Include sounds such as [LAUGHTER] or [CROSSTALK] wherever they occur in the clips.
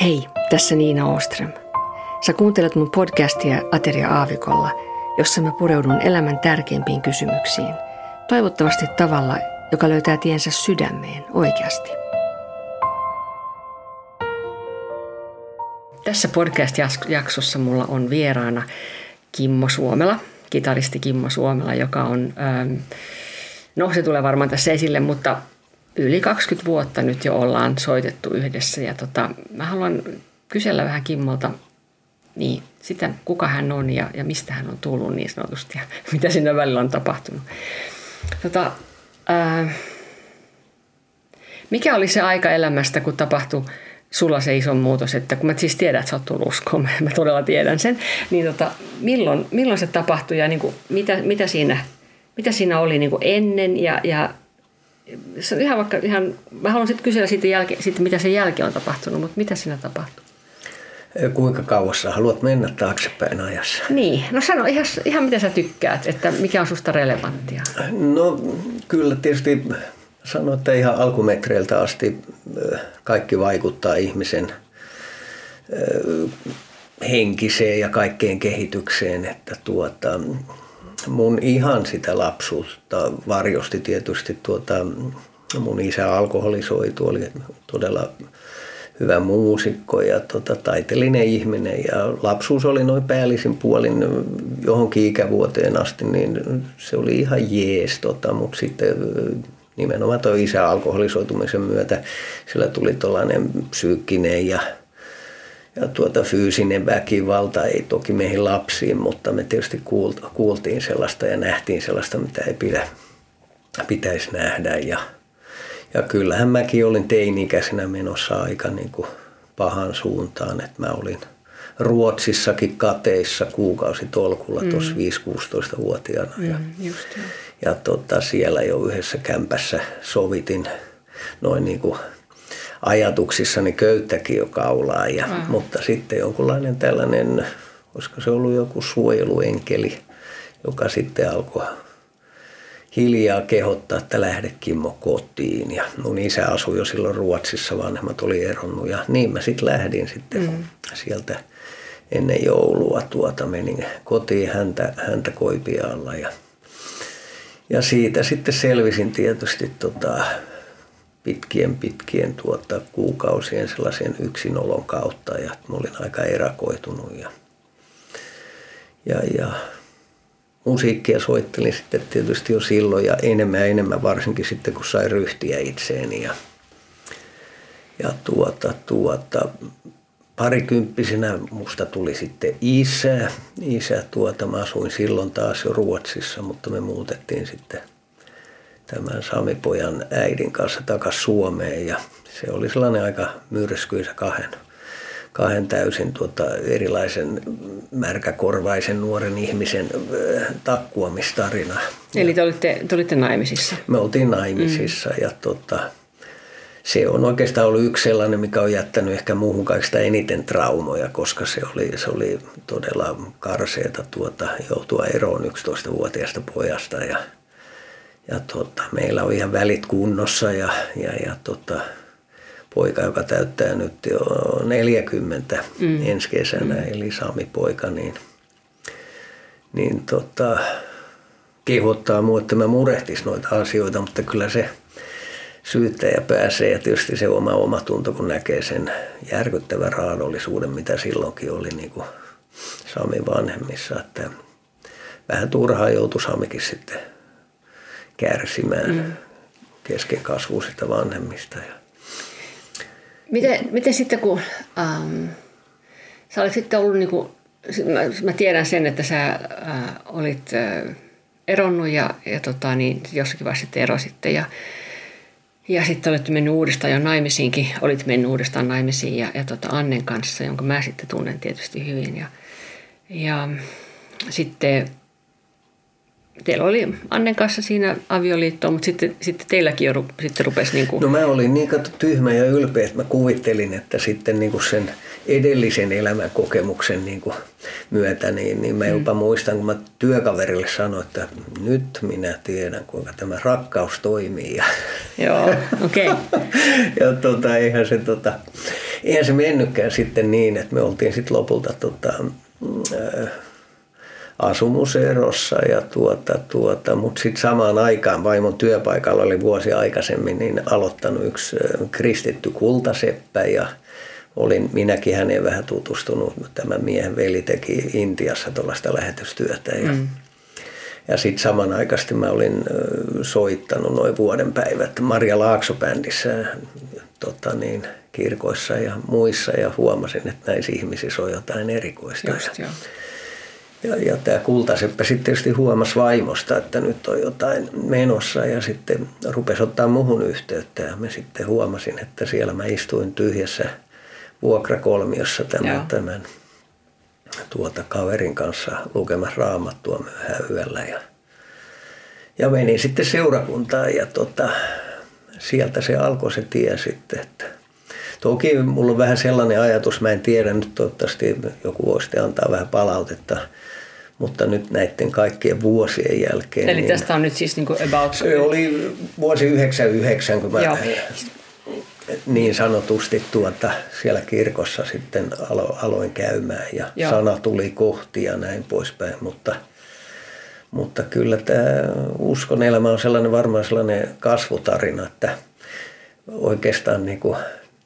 Hei, tässä Niina Oström. Sä kuuntelet mun podcastia Ateria Aavikolla, jossa mä pureudun elämän tärkeimpiin kysymyksiin. Toivottavasti tavalla, joka löytää tiensä sydämeen oikeasti. Tässä podcast-jaksossa mulla on vieraana Kimmo Suomela, kitaristi Kimmo Suomela, joka on, ähm, no se tulee varmaan tässä esille, mutta yli 20 vuotta nyt jo ollaan soitettu yhdessä ja tota, mä haluan kysellä vähän Kimmolta niin, sitä, kuka hän on ja, ja mistä hän on tullut niin sanotusti ja [LAUGHS] mitä siinä välillä on tapahtunut. Tota, ää, mikä oli se aika elämästä, kun tapahtui sulla se iso muutos, että kun mä siis tiedän, että sä oot tullut uskoon, [LAUGHS] mä todella tiedän sen, niin tota, milloin, milloin se tapahtui ja niin kuin, mitä, mitä, siinä, mitä siinä oli niin kuin ennen ja, ja se on ihan vaikka ihan, mä haluan sitten kysellä siitä, jälke, siitä, mitä sen jälkeen on tapahtunut, mutta mitä siinä tapahtui? Kuinka kauassa haluat mennä taaksepäin ajassa? Niin, no sano ihan, ihan mitä sä tykkäät, että mikä on susta relevanttia. No kyllä tietysti sanoin, että ihan alkumetreiltä asti kaikki vaikuttaa ihmisen henkiseen ja kaikkeen kehitykseen, että tuota, mun ihan sitä lapsuutta varjosti tietysti tuota, mun isä alkoholisoitu, oli todella hyvä muusikko ja tota, taiteellinen ihminen. Ja lapsuus oli noin päällisin puolin johonkin ikävuoteen asti, niin se oli ihan jees, tota, mutta sitten nimenomaan tuo isä alkoholisoitumisen myötä sillä tuli tällainen psyykkinen ja ja tuota fyysinen väkivalta, ei toki meihin lapsiin, mutta me tietysti kuultiin sellaista ja nähtiin sellaista, mitä ei pidä, pitäisi nähdä. Ja, ja kyllähän mäkin olin teini-ikäisenä menossa aika niin kuin pahan suuntaan, että mä olin Ruotsissakin kateissa kuukausitolkulla mm. tuossa 5-16-vuotiaana. Mm, ja, ja tota, siellä jo yhdessä kämpässä sovitin noin niin kuin ajatuksissani köyttäkin jo kaulaa. Ja, mm. Mutta sitten jonkunlainen tällainen, koska se ollut joku suojeluenkeli, joka sitten alkoi hiljaa kehottaa, että lähde Kimmo kotiin. Ja mun isä asui jo silloin Ruotsissa, vanhemmat oli eronnut. Ja niin mä sitten lähdin sitten mm. sieltä ennen joulua tuota, menin kotiin häntä, häntä koipialla ja, ja siitä sitten selvisin tietysti tota, pitkien pitkien tuota, kuukausien sellaisen yksinolon kautta ja mä olin aika erakoitunut ja, ja, ja musiikkia soittelin sitten tietysti jo silloin ja enemmän ja enemmän varsinkin sitten kun sai ryhtiä itseeni ja, ja tuota, tuota, parikymppisenä musta tuli sitten isä. Isä tuota, mä asuin silloin taas jo Ruotsissa, mutta me muutettiin sitten – tämän Sami-pojan äidin kanssa takaisin Suomeen ja se oli sellainen aika myrskyisä kahden, kahden täysin tuota erilaisen märkäkorvaisen nuoren ihmisen äh, takkuamistarina. Eli te olitte, te olitte naimisissa? Me oltiin naimisissa mm. ja tuota, se on oikeastaan ollut yksi sellainen, mikä on jättänyt ehkä muuhun kaikista eniten traumoja, koska se oli, se oli todella karseeta tuota, joutua eroon 11-vuotiaasta pojasta ja – ja tota, meillä on ihan välit kunnossa ja, ja, ja tota, poika, joka täyttää nyt jo 40 mm. ensi kesänä, mm. eli Sami-poika, niin, niin tota, kehottaa mua, että mä murehtisi noita asioita, mutta kyllä se syyttäjä pääsee ja tietysti se oma omatunto, kun näkee sen järkyttävän raadollisuuden, mitä silloinkin oli niin kuin Sami vanhemmissa, että vähän turhaa joutui Samikin sitten kärsimään mm. kesken kasvuisista vanhemmista. Miten, miten sitten kun ähm, sä olit sitten ollut, niin kuin, mä, mä tiedän sen, että sä äh, olit äh, eronnut ja, ja tota, niin jossakin vaiheessa sitten erositte ja, ja sitten olet mennyt uudestaan jo naimisiinkin, olit mennyt uudestaan naimisiin ja, ja tota Annen kanssa, jonka mä sitten tunnen tietysti hyvin. Ja, ja sitten teillä oli Annen kanssa siinä avioliitto, mutta sitten, sitten teilläkin jo sitten rupesi niin kuin... No mä olin niin kato tyhmä ja ylpeä, että mä kuvittelin, että sitten niin kuin sen edellisen elämän kokemuksen niin kuin myötä, niin, niin mä jopa mm. muistan, kun mä työkaverille sanoin, että nyt minä tiedän, kuinka tämä rakkaus toimii. Ja, [LAUGHS] Joo, okei. Okay. [LAUGHS] ja tota, eihän se tota, eihän se mennytkään sitten niin, että me oltiin sitten lopulta tota, äh, asumuserossa ja tuota, tuota, mutta sitten samaan aikaan vaimon työpaikalla oli vuosi aikaisemmin niin aloittanut yksi kristitty kultaseppä ja olin minäkin häneen vähän tutustunut. Tämän miehen veli teki Intiassa tuollaista lähetystyötä ja, mm. ja sitten samanaikaisesti mä olin soittanut noin vuoden päivät Maria Laakso-bändissä tota niin, kirkoissa ja muissa ja huomasin, että näissä ihmisissä on jotain erikoista. Just, joo. Ja, ja tämä kultaseppä sitten tietysti huomasi vaimosta, että nyt on jotain menossa ja sitten rupesi ottaa muhun yhteyttä. Ja me sitten huomasin, että siellä mä istuin tyhjässä vuokrakolmiossa tämän, tämän tuota kaverin kanssa lukemassa raamattua myöhään yöllä. Ja, ja menin sitten seurakuntaan ja tota, sieltä se alkoi se tie sitten, että Toki mulla on vähän sellainen ajatus, mä en tiedä nyt toivottavasti joku voisi antaa vähän palautetta, mutta nyt näiden kaikkien vuosien jälkeen. Eli niin, tästä on nyt siis niin kuin about... Se oli vuosi 99, kun mä Joo. niin sanotusti tuota, siellä kirkossa sitten alo, aloin käymään ja Joo. sana tuli kohti ja näin poispäin, mutta, mutta kyllä tämä uskon elämä on sellainen varmaan sellainen kasvutarina, että oikeastaan niin kuin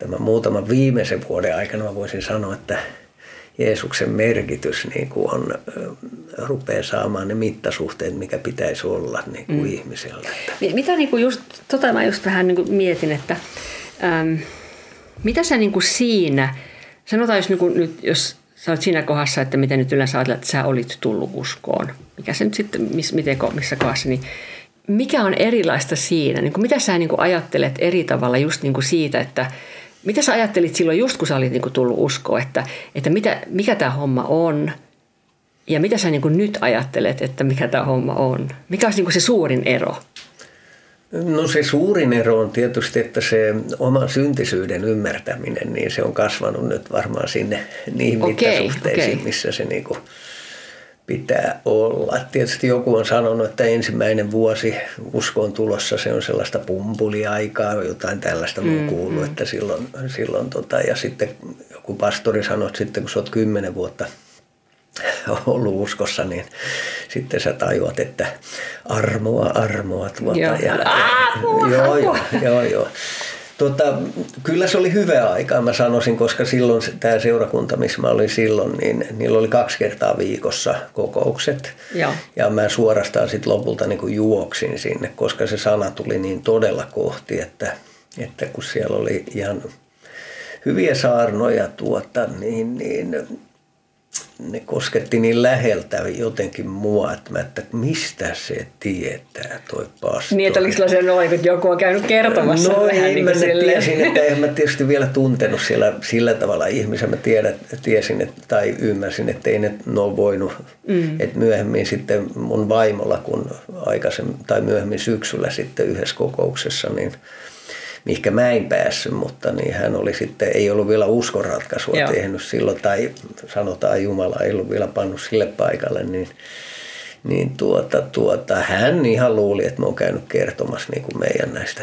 tämän muutaman viimeisen vuoden aikana mä voisin sanoa, että Jeesuksen merkitys niin kuin on, rupeaa saamaan ne mittasuhteet, mikä pitäisi olla niin kuin mm. ihmisellä. Mitä niin kuin just, tota mä just vähän niin kuin mietin, että äm, mitä sä niin kuin siinä, sanotaan jos, niin kuin nyt, jos sä olet siinä kohdassa, että miten nyt yleensä ajatellaan, että sä olit tullut uskoon, mikä se nyt sitten, miss, miten, missä kohdassa, niin mikä on erilaista siinä? Niin kuin mitä sä niin kuin ajattelet eri tavalla just niin kuin siitä, että mitä sä ajattelit silloin just kun sä olit niin kuin tullut uskoa, että, että mitä, mikä tämä homma on ja mitä sä niin kuin nyt ajattelet, että mikä tämä homma on? Mikä olisi niin kuin se suurin ero? No se suurin ero on tietysti, että se oman syntisyyden ymmärtäminen, niin se on kasvanut nyt varmaan sinne niihin okay, mittasuhteisiin, okay. missä se niin kuin pitää olla. Tietysti joku on sanonut, että ensimmäinen vuosi uskoon tulossa se on sellaista pumpuliaikaa, jotain tällaista mm, on kuullut, mm. että silloin, silloin tota, ja sitten joku pastori sanoi, että sitten kun sä oot kymmenen vuotta [LAUGHS] ollut uskossa, niin sitten sä tajuat, että armoa, armoa tuota. Joo. Ja, ja, joo, joo, joo, joo. Tota, kyllä se oli hyvä aika, mä sanoisin, koska silloin tämä seurakunta, missä mä olin silloin, niin niillä oli kaksi kertaa viikossa kokoukset. Ja, ja mä suorastaan sitten lopulta niin kuin juoksin sinne, koska se sana tuli niin todella kohti, että, että kun siellä oli ihan hyviä saarnoja tuota, niin, niin ne kosketti niin läheltä jotenkin mua, että, mä, että mistä se tietää toi pastori. Niin, että oliko sellaisen noin, että joku on käynyt kertomassa no, vähän niin kuin mä tiesin, että en mä tietysti vielä tuntenut siellä, sillä tavalla ihmisen. Mä tiedän, tiesin että, tai ymmärsin, että ei ne ole voinut. Mm. Että myöhemmin sitten mun vaimolla, kun aikaisemmin tai myöhemmin syksyllä sitten yhdessä kokouksessa, niin – mihinkä mä en päässyt, mutta niin hän oli sitten, ei ollut vielä uskonratkaisua Joo. tehnyt silloin, tai sanotaan Jumala ei ollut vielä pannut sille paikalle, niin, niin tuota, tuota, hän ihan luuli, että mä oon käynyt kertomassa niin kuin meidän näistä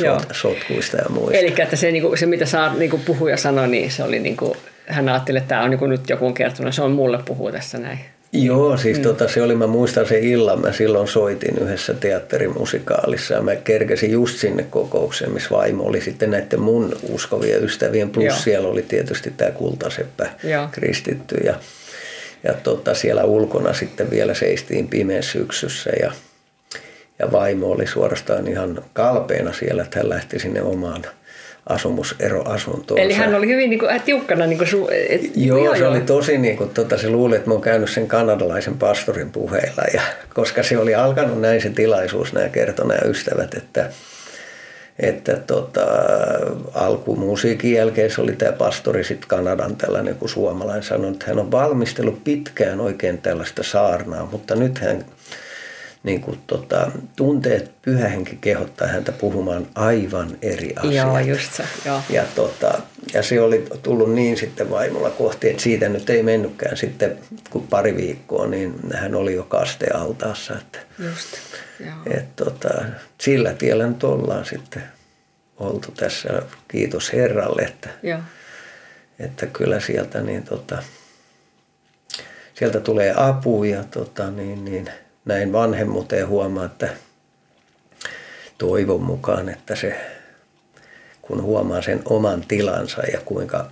sot, sotkuista ja muista. Eli että se, niin kuin, se mitä saa, niin kuin puhuja sanoi, niin se oli niin kuin, hän ajatteli, että tämä on niin kuin nyt joku kertonut, se on mulle puhua tässä näin. Joo, siis mm. tota, se oli, mä muistan sen illan, mä silloin soitin yhdessä teatterimusikaalissa ja mä kerkesin just sinne kokoukseen, missä vaimo oli sitten näiden mun uskovien ystävien, plus Joo. siellä oli tietysti tämä kultaseppä Joo. kristitty ja, ja tota, siellä ulkona sitten vielä seistiin pimeän syksyssä ja, ja vaimo oli suorastaan ihan kalpeena siellä, että hän lähti sinne omaan – asumuseroasuntoon. Eli hän oli hyvin niin kuin, äh, tiukkana. Niin kuin su, et, joo, joo, se joo. oli tosi, niin kuin, tota, se luuli, että mä oon käynyt sen kanadalaisen pastorin puheilla. Ja, [LAUGHS] koska se oli alkanut näin se tilaisuus, nämä kertoi nämä ystävät, että, että tota, alkumusiikin jälkeen se oli tämä pastori sitten Kanadan tällainen kuin suomalainen sanoi, että hän on valmistellut pitkään oikein tällaista saarnaa, mutta nyt hän niin kuin, tota, tuntee, että pyhä henki kehottaa häntä puhumaan aivan eri asiat. Joo, just se. Joo. Ja, tota, ja se oli tullut niin sitten vaimolla kohti, että siitä nyt ei mennytkään sitten kun pari viikkoa, niin hän oli jo kastealtaassa. Että, just, joo. Et, tota, sillä tiellä nyt ollaan sitten oltu tässä. Kiitos Herralle, että, Joo. että kyllä sieltä, niin tota, sieltä tulee apu ja tota, niin, niin, näin vanhemmuuteen huomaa, että toivon mukaan, että se kun huomaa sen oman tilansa ja kuinka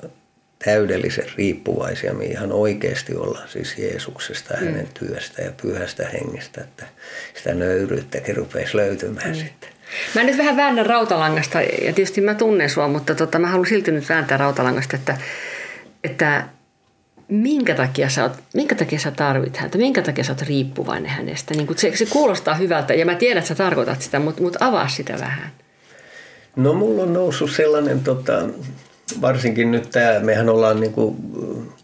täydellisen riippuvaisia me ihan oikeasti ollaan siis Jeesuksesta mm. hänen työstä ja pyhästä hengestä, että sitä nöyryyttäkin rupeaisi löytymään mm. sitten. Mä nyt vähän väännän rautalangasta ja tietysti mä tunnen sua, mutta tota, mä haluan silti nyt vääntää rautalangasta, että, että minkä takia sä, oot, minkä takia sä tarvit häntä, minkä takia sä oot riippuvainen hänestä. Niin se, se kuulostaa hyvältä ja mä tiedän, että sä tarkoitat sitä, mutta, mutta avaa sitä vähän. No mulla on noussut sellainen, tota, varsinkin nyt tämä, mehän ollaan niin kuin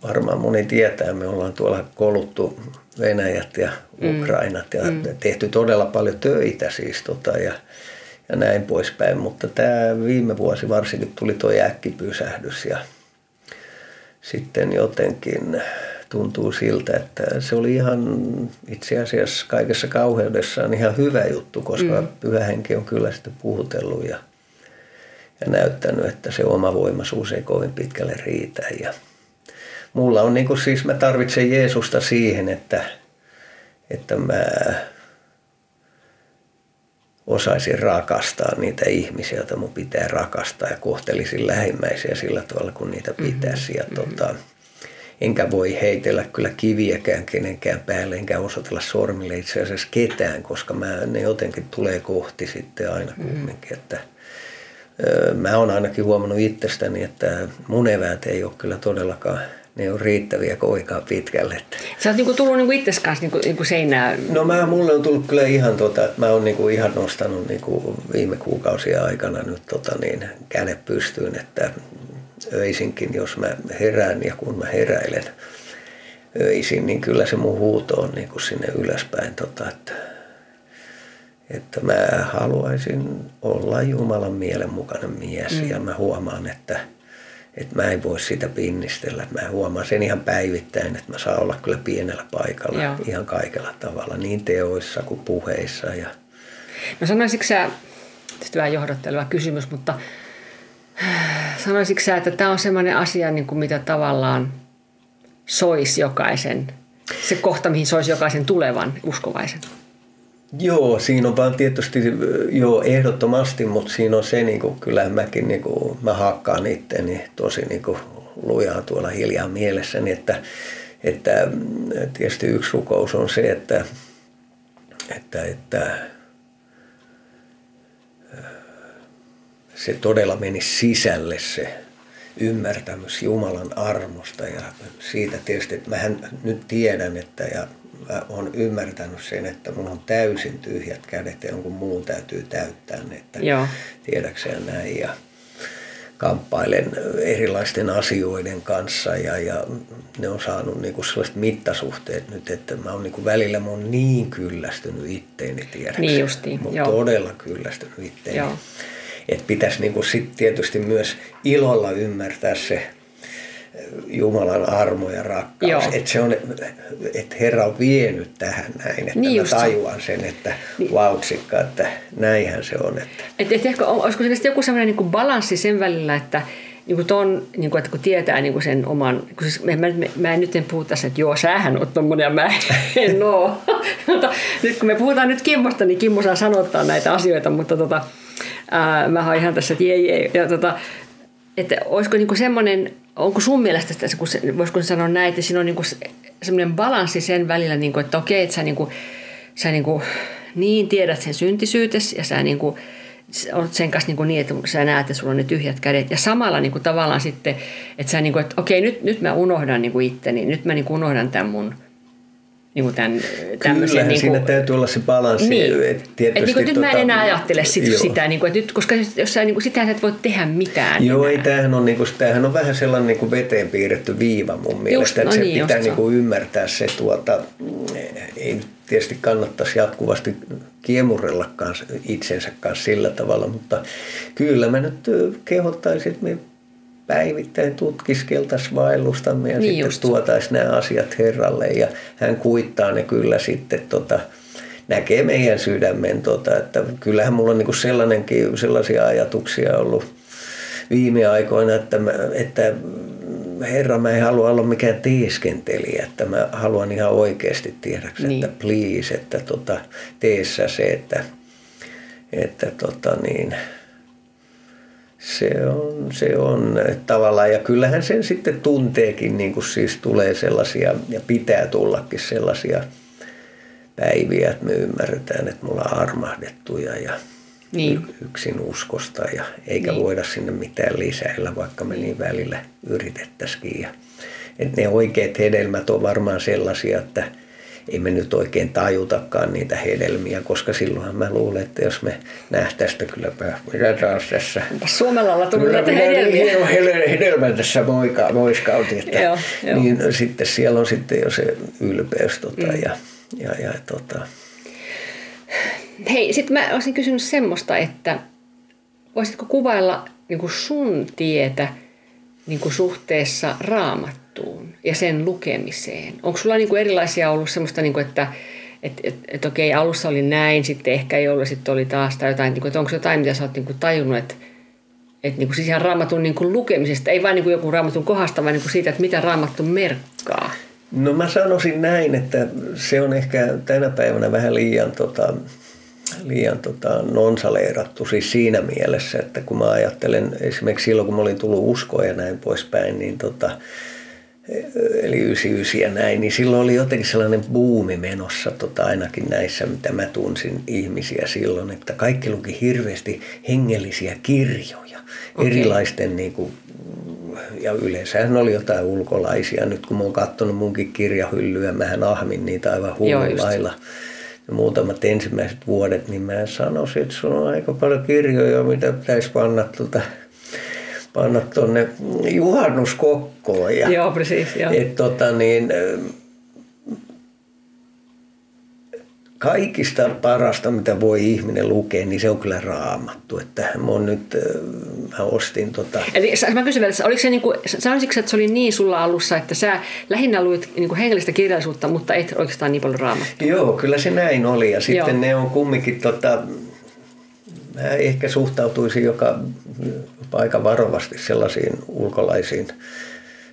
varmaan moni tietää, me ollaan tuolla koluttu Venäjät ja mm. Ukrainat ja mm. tehty todella paljon töitä siis tota, ja, ja näin poispäin, mutta tämä viime vuosi varsinkin tuli tuo äkkipysähdys ja sitten jotenkin tuntuu siltä, että se oli ihan itse asiassa kaikessa kauheudessaan ihan hyvä juttu, koska mm. pyhä henki on kyllä sitten puhutellut ja ja näyttänyt, että se oma voimaisuus ei kovin pitkälle riitä. Ja mulla on niin kuin siis, mä tarvitsen Jeesusta siihen, että, että mä osaisin rakastaa niitä ihmisiä, joita mun pitää rakastaa ja kohtelisin lähimmäisiä sillä tavalla, kun niitä mm-hmm. pitäisi. Ja mm-hmm. tota, enkä voi heitellä kyllä kiviäkään kenenkään päälle, enkä osoitella sormille itse asiassa ketään, koska mä, ne jotenkin tulee kohti sitten aina mm-hmm. kumminkin, että – mä oon ainakin huomannut itsestäni, että mun eväät ei ole kyllä todellakaan ne on riittäviä koikaa pitkälle. Sä oot niinku tullut niinku itses kanssa niinku, niinku seinään. No mä, mulle on tullut kyllä ihan tota, että mä oon niinku ihan nostanut niinku viime kuukausia aikana nyt tota niin, kädet pystyyn, että öisinkin, jos mä herään ja kun mä heräilen öisin, niin kyllä se mun huuto on niinku sinne ylöspäin, tota, että että mä haluaisin olla Jumalan mielenmukainen mies mm. ja mä huomaan, että, että mä en voi sitä pinnistellä. Mä huomaan sen ihan päivittäin, että mä saan olla kyllä pienellä paikalla Joo. ihan kaikella tavalla, niin teoissa kuin puheissa. Ja... No sanoisitko sä, tietysti vähän johdotteleva kysymys, mutta sanoisitko sä, että tämä on sellainen asia, niin kuin mitä tavallaan sois jokaisen, se kohta, mihin sois jokaisen tulevan uskovaisen? Joo, siinä on vaan tietysti joo, ehdottomasti, mutta siinä on se, niin kuin, kyllä mäkin niin kuin, mä hakkaan itteni tosi niin kuin, lujaa tuolla hiljaa mielessäni, että, että tietysti yksi rukous on se, että, että, että se todella meni sisälle se ymmärtämys Jumalan armosta ja siitä tietysti, että mähän nyt tiedän, että ja mä oon ymmärtänyt sen, että mulla on täysin tyhjät kädet ja jonkun muun täytyy täyttää ne, että Joo. tiedäkseen näin ja kamppailen erilaisten asioiden kanssa ja, ja ne on saanut niinku sellaiset mittasuhteet nyt, että mä oon niinku välillä mä oon niin kyllästynyt itteeni tiedäkseen. Niin justiin, Mä oon todella kyllästynyt itteeni. Että pitäisi niinku sit tietysti myös ilolla ymmärtää se Jumalan armo ja rakkaus. Että se on, että Herra on vienyt tähän näin, että niin mä tajuan sen, että niin. vautsikka, että näinhän se on. Että. Et, et ehkä olisiko se joku sellainen niin balanssi sen välillä, että niin kuin ton, niin kuin, että kun tietää niin kuin sen oman, kun siis mä, mä, mä, en nyt en puhu tässä, että joo, sähän oot tommonen ja mä en oo. [LAUGHS] mutta nyt kun me puhutaan nyt Kimmosta, niin Kimmo saa sanottaa näitä asioita, mutta tota, ää, mä oon ihan tässä, että jei, jei. Ja, tota, että olisiko niin semmoinen, onko sun mielestä, että kun se, voisiko sanoa näin, että siinä on niin semmoinen balanssi sen välillä, niin kuin, että okei, että sä, niin, kuin, sä niin, kuin, niin tiedät sen syntisyytes ja sä niin kuin, olet sen kanssa niin, kuin niin, että sä näet, että sulla on ne tyhjät kädet. Ja samalla niin kuin tavallaan sitten, että sä niin kuin, että okei, nyt, nyt mä unohdan niin kuin itteni, nyt mä niin kuin unohdan tämän mun – niin kuin tämän, Kyllähän niin kuin, siinä täytyy olla se balanssi. Niin. Et et niin kuin, nyt mä en tota- enää ajattele sit, sitä, niin kuin, että nyt, koska jos sä, niin kuin, sitä sä et voi tehdä mitään. Joo, enää. ei, tämähän on, niin kuin, tämähän on vähän sellainen niin kuin veteen piirretty viiva mun mielestä. Just, no että niin, se pitää niin kuin, ymmärtää se, tuota, ei tietysti kannattaisi jatkuvasti kiemurrella itsensä kanssa sillä tavalla, mutta kyllä mä nyt kehottaisin, että me päivittäin tutkiskeltaisiin vaellustamme ja niin sitten just. tuotaisiin nämä asiat Herralle ja hän kuittaa ne kyllä sitten tota, näkee meidän sydämen. Tota, että kyllähän mulla on niin sellainenkin, sellaisia ajatuksia ollut viime aikoina, että, mä, että Herra, mä en halua olla mikään teeskentelijä, että mä haluan ihan oikeasti tiedä, niin. että please, että tota, teessä se, että, että tota niin, se on, se on tavallaan, ja kyllähän sen sitten tunteekin, niin kuin siis tulee sellaisia, ja pitää tullakin sellaisia päiviä, että me ymmärretään, että me ollaan armahdettuja ja niin. yksin uskosta, ja eikä niin. voida sinne mitään lisäillä, vaikka me niin välillä yritettäisikin. Ja, että ne oikeat hedelmät on varmaan sellaisia, että – ei me nyt oikein tajutakaan niitä hedelmiä, koska silloinhan mä luulen, että jos me nähtäisiin, että kylläpä mitä taas tässä... Suomella tuli näitä hedelmiä. Hedelmä tässä moika, moiskauti, että, joo, joo. niin sitten siellä on sitten jo se ylpeys tota, mm. ja, ja, ja tota. Hei, sitten mä olisin kysynyt semmoista, että voisitko kuvailla niin sun tietä niin kuin suhteessa raamattuun? ja sen lukemiseen? Onko sulla niin kuin erilaisia ollut semmoista, niin kuin, että et, et, et okei, alussa oli näin, sitten ehkä ei ollut, sitten oli taas tai jotain, niin kuin, että onko jotain, mitä sä oot niin kuin tajunnut, että että niin kuin siis ihan raamatun niin kuin lukemisesta, ei vain niin kuin joku raamatun kohdasta, vaan niin kuin siitä, että mitä raamattu merkkaa. No mä sanoisin näin, että se on ehkä tänä päivänä vähän liian, tota, liian tota, nonsaleerattu siis siinä mielessä, että kun mä ajattelen esimerkiksi silloin, kun mä olin tullut uskoa ja näin poispäin, niin tota, eli 99 ja näin, niin silloin oli jotenkin sellainen buumi menossa tota, ainakin näissä, mitä mä tunsin ihmisiä silloin, että kaikki luki hirveästi hengellisiä kirjoja, okay. erilaisten niin kuin, ja yleensähän oli jotain ulkolaisia. Nyt kun mä oon katsonut munkin kirjahyllyä, mähän ahmin niitä aivan hullun lailla. Ja muutamat ensimmäiset vuodet, niin mä sanoisin, että sulla on aika paljon kirjoja, mitä pitäisi panna tuota panna tuonne juhannuskokkoon. Ja, joo, precis. Joo. Et, tota, niin, kaikista parasta, mitä voi ihminen lukea, niin se on kyllä raamattu. Että mä, on nyt, mä ostin tota... Eli mä kysyn vielä, oliko se niinku, sanoisitko, että se oli niin sulla alussa, että sä lähinnä luit niinku hengellistä kirjallisuutta, mutta et oikeastaan niin paljon raamattua? Joo, kyllä se näin oli. Ja sitten Joo. ne on kumminkin tota, mä ehkä suhtautuisin joka aika varovasti sellaisiin ulkolaisiin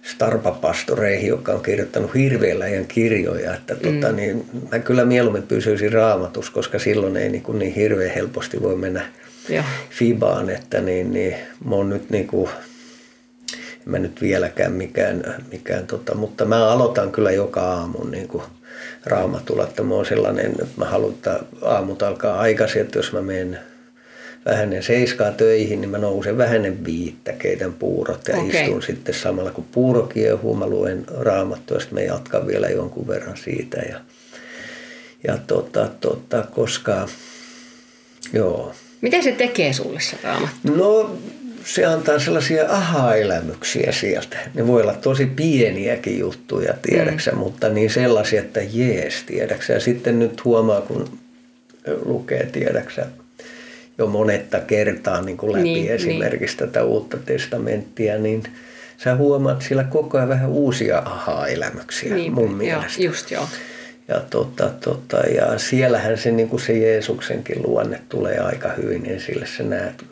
starpapastoreihin, jotka on kirjoittanut hirveellä ajan kirjoja, että tota mm. tota, niin, mä kyllä mieluummin pysyisin raamatus, koska silloin ei niin, niin hirveän helposti voi mennä ja. fibaan, että niin, niin mä oon nyt niin kuin, en mä nyt vieläkään mikään, mikään tota, mutta mä aloitan kyllä joka aamu niin kuin raamatulla, että mä oon sellainen, että mä haluan, että aamut alkaa aikaisin, että jos mä menen vähänen seiskaa töihin, niin mä nousen vähänen viittä, keitän puurot ja okay. istun sitten samalla kun puuro kiehuu, mä luen raamattua, sitten mä jatkan vielä jonkun verran siitä ja, ja tota, tota, koska joo. Miten se tekee sulle se raamattu? No se antaa sellaisia aha-elämyksiä sieltä. Ne voi olla tosi pieniäkin juttuja, tiedäksä, mm. mutta niin sellaisia, että jees, tiedäksä. Ja sitten nyt huomaa, kun lukee, tiedäksä, jo monetta kertaa niin kuin läpi niin, esimerkiksi niin. tätä uutta testamenttia, niin sä huomaat sillä koko ajan vähän uusia aha-elämyksiä niin, mun mielestä. Joo, just joo. Ja, tota, tota, ja siellähän se, niin kuin se Jeesuksenkin luonne tulee aika hyvin esille. Sä näet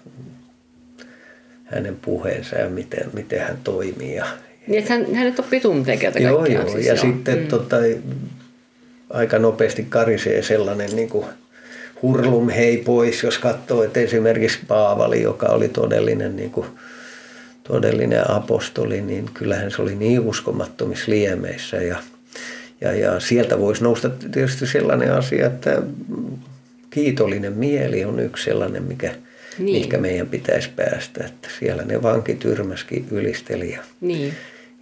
hänen puheensa ja miten, miten hän toimii. Ja, niin, hän, hänet oppii tunteen Joo, joo. Siis ja joo. sitten mm. tota, aika nopeasti karisee sellainen niin kuin, hurlum hei pois, jos katsoo, että esimerkiksi Paavali, joka oli todellinen, niin kuin, todellinen apostoli, niin kyllähän se oli niin uskomattomissa liemeissä ja, ja, ja sieltä voisi nousta tietysti sellainen asia, että kiitollinen mieli on yksi sellainen, mikä, niin. meidän pitäisi päästä. Että siellä ne vankityrmäskin ylisteli. Ja, niin.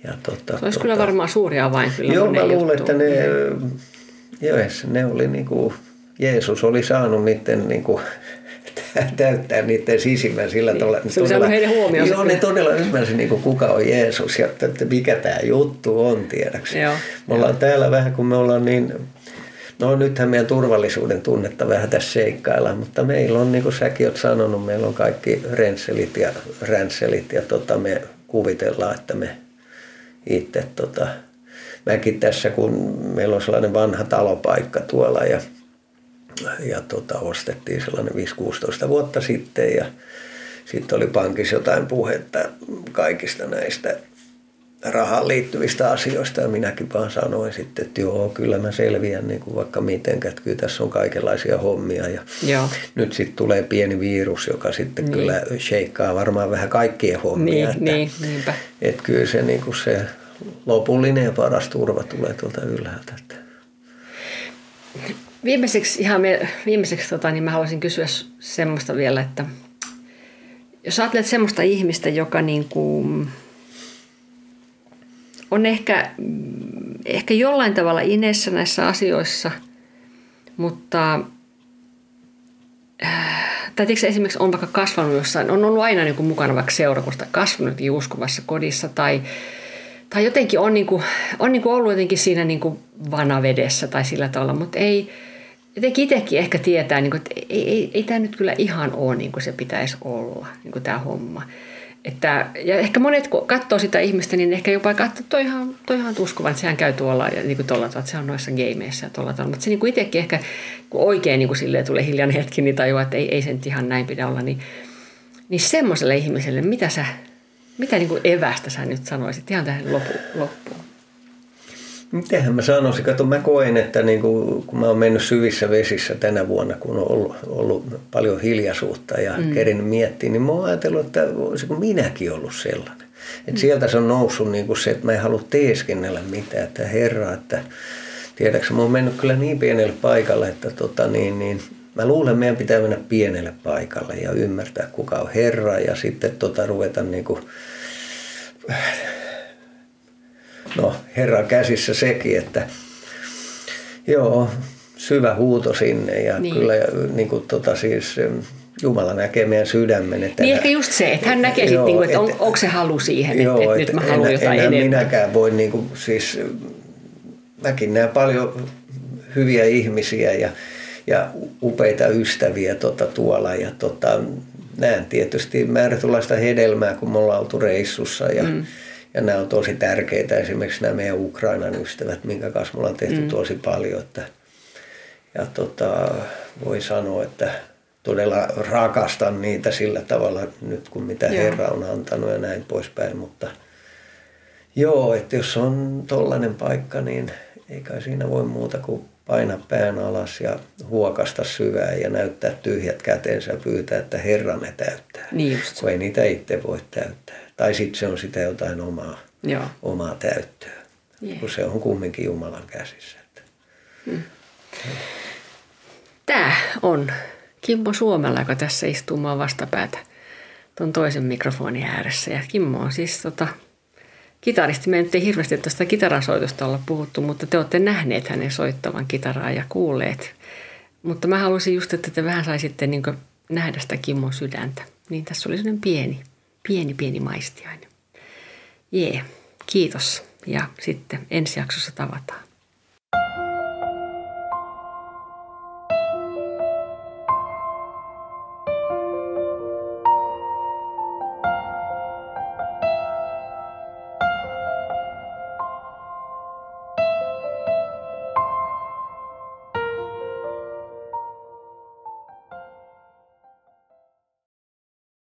ja tota, se olisi tota, kyllä varmaan suuri avain kyllä Joo, mä luulen, että ne, joo, ne oli niin kuin, Jeesus oli saanut niiden niin kuin, [LAUGHS] täyttää niiden sisimmän sillä niin. tavalla. Se todella, heidän huomioon. Joo, ne todella ymmärsi niin kuin, kuka on Jeesus ja että mikä tämä juttu on, tiedäksi. Joo, me ollaan joo. täällä vähän, kun me ollaan niin No nythän meidän turvallisuuden tunnetta vähän tässä seikkaillaan, mutta meillä on, niin kuin säkin olet sanonut, meillä on kaikki rensselit ja ränsselit ja tota, me kuvitellaan, että me itse, tota, mäkin tässä, kun meillä on sellainen vanha talopaikka tuolla ja ja tota, ostettiin sellainen 5-16 vuotta sitten ja sitten oli pankissa jotain puhetta kaikista näistä rahaan liittyvistä asioista ja minäkin vaan sanoin sitten, että joo, kyllä mä selviän niin kuin vaikka mitenkään, että kyllä tässä on kaikenlaisia hommia ja Joo. nyt sitten tulee pieni virus, joka sitten niin. kyllä sheikkaa varmaan vähän kaikkien hommia, Niin, että, niin, niinpä. että kyllä se, niin kuin se lopullinen ja paras turva tulee tuolta ylhäältä. Että. Viimeiseksi, ihan me, viimeiseksi tota, niin mä haluaisin kysyä semmoista vielä, että jos ajattelet semmoista ihmistä, joka niin kuin on ehkä, mm, ehkä jollain tavalla inessä näissä asioissa, mutta äh, tai tiedätkö, esimerkiksi on vaikka kasvanut jossain, on ollut aina niin kuin mukana vaikka seurakunnasta, kasvanutkin uskovassa kodissa tai, tai jotenkin on, niin kuin, on niin kuin ollut jotenkin siinä niin kuin vanavedessä tai sillä tavalla, mutta ei, jotenkin itsekin ehkä tietää, niin kuin, että ei, ei, ei tämä nyt kyllä ihan ole niin kuin se pitäisi olla, niin kuin tämä homma. Että, ja ehkä monet, kun katsoo sitä ihmistä, niin ehkä jopa katsoo, että toi ihan, toi ihan uskovan, että sehän käy tuolla ja niin kuin tuolla että se on noissa gameissa ja tuolla tavalla. Mutta se niin kuin itsekin ehkä, kun oikein niin kuin silleen tulee hiljainen hetki, niin tajuaa, että ei, ei se nyt ihan näin pidä olla, niin, niin semmoiselle ihmiselle, mitä sä, mitä niin kuin evästä sä nyt sanoisit ihan tähän loppu, loppuun? Mitenhän mä sanoisin, kato mä koen, että niin kuin, kun mä oon mennyt syvissä vesissä tänä vuonna, kun on ollut, ollut paljon hiljaisuutta ja mm. kerinyt miettiä, niin mä oon ajatellut, että olisiko minäkin ollut sellainen. Et mm. Sieltä se on noussut niin kuin se, että mä en halua teeskennellä mitään, että herra, että tiedätkö, mä oon mennyt kyllä niin pienelle paikalle, että tota, niin, niin, mä luulen, että meidän pitää mennä pienelle paikalle ja ymmärtää, kuka on Herra ja sitten tota, ruveta niin kuin, no Herran käsissä sekin, että joo, syvä huuto sinne ja Niin. kyllä niin kuin, tota, siis, Jumala näkee meidän sydämen. Että Niin ehkä just se, että hän näkee sitten, niin että on, et- onko se halu siihen, että, Joo, että et nyt mä haluan jotain enemmän. minäkään voi niin kuin, siis mäkin näen paljon hyviä ihmisiä ja, ja upeita ystäviä tota, tuolla ja tota, näen tietysti määrätynlaista hedelmää, kun me ollaan oltu reissussa ja, mm. Ja nämä on tosi tärkeitä. Esimerkiksi nämä meidän Ukrainan ystävät, minkä kanssa me ollaan tehty mm. tosi paljon. Että, ja tota, voi sanoa, että todella rakastan niitä sillä tavalla nyt, kun mitä Joo. Herra on antanut ja näin poispäin, mutta Joo, että jos on tollainen paikka, niin ei kai siinä voi muuta kuin painaa pään alas ja huokasta syvään ja näyttää tyhjät kätensä ja pyytää, että Herra ne täyttää. Niin just. Kun ei niitä itse voi täyttää. Tai sitten se on sitä jotain omaa, Joo. omaa täyttöä, Jee. kun se on kumminkin Jumalan käsissä. Että Tämä on Kimmo Suomella, joka tässä istuu mua vastapäätä tuon toisen mikrofonin ääressä. Ja Kimmo on siis tota, kitaristi. Me nyt ei hirveästi tuosta kitarasoitusta olla puhuttu, mutta te olette nähneet hänen soittavan kitaraa ja kuulleet. Mutta mä halusin just, että te vähän saisitte niin nähdä sitä Kimmon sydäntä. Niin tässä oli sellainen pieni, pieni, pieni maistiainen. Jee, kiitos. Ja sitten ensi jaksossa tavataan.